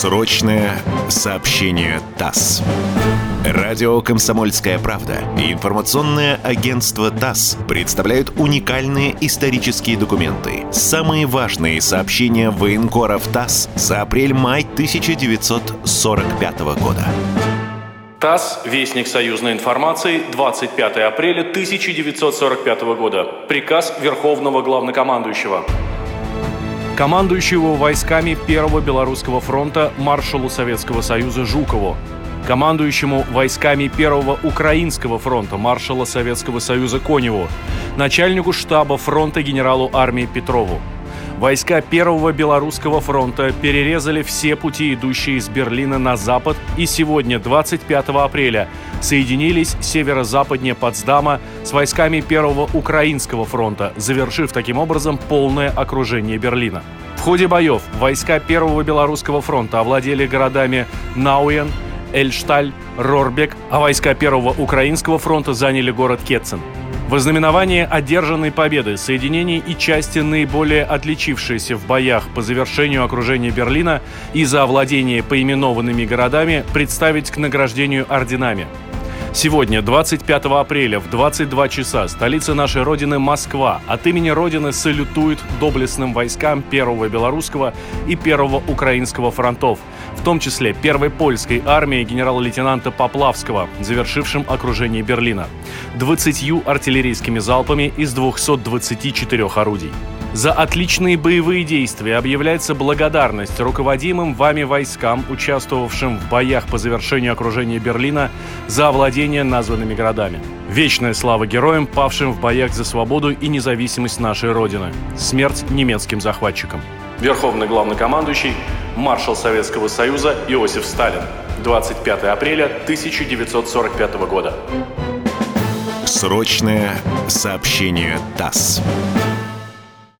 Срочное сообщение ТАСС. Радио «Комсомольская правда» и информационное агентство ТАСС представляют уникальные исторические документы. Самые важные сообщения военкоров ТАСС за апрель-май 1945 года. ТАСС, Вестник союзной информации, 25 апреля 1945 года. Приказ Верховного Главнокомандующего командующего войсками Первого Белорусского фронта маршалу Советского Союза Жукову, командующему войсками Первого Украинского фронта маршала Советского Союза Коневу, начальнику штаба фронта генералу армии Петрову. Войска Первого Белорусского фронта перерезали все пути, идущие из Берлина на запад, и сегодня, 25 апреля, соединились северо-западнее Потсдама с войсками Первого Украинского фронта, завершив таким образом полное окружение Берлина. В ходе боев войска Первого Белорусского фронта овладели городами Науен, Эльшталь, Рорбек, а войска Первого Украинского фронта заняли город Кетцен. В ознаменование одержанной победы соединения и части, наиболее отличившиеся в боях по завершению окружения Берлина и за овладение поименованными городами, представить к награждению орденами. Сегодня, 25 апреля, в 22 часа, столица нашей Родины Москва от имени Родины салютует доблестным войскам Первого Белорусского и Первого Украинского фронтов, в том числе Первой Польской армии генерала-лейтенанта Поплавского, завершившим окружение Берлина, 20 артиллерийскими залпами из 224 орудий. За отличные боевые действия объявляется благодарность руководимым вами войскам, участвовавшим в боях по завершению окружения Берлина за овладение названными городами. Вечная слава героям, павшим в боях за свободу и независимость нашей Родины. Смерть немецким захватчикам. Верховный главнокомандующий, маршал Советского Союза Иосиф Сталин. 25 апреля 1945 года. Срочное сообщение ТАСС.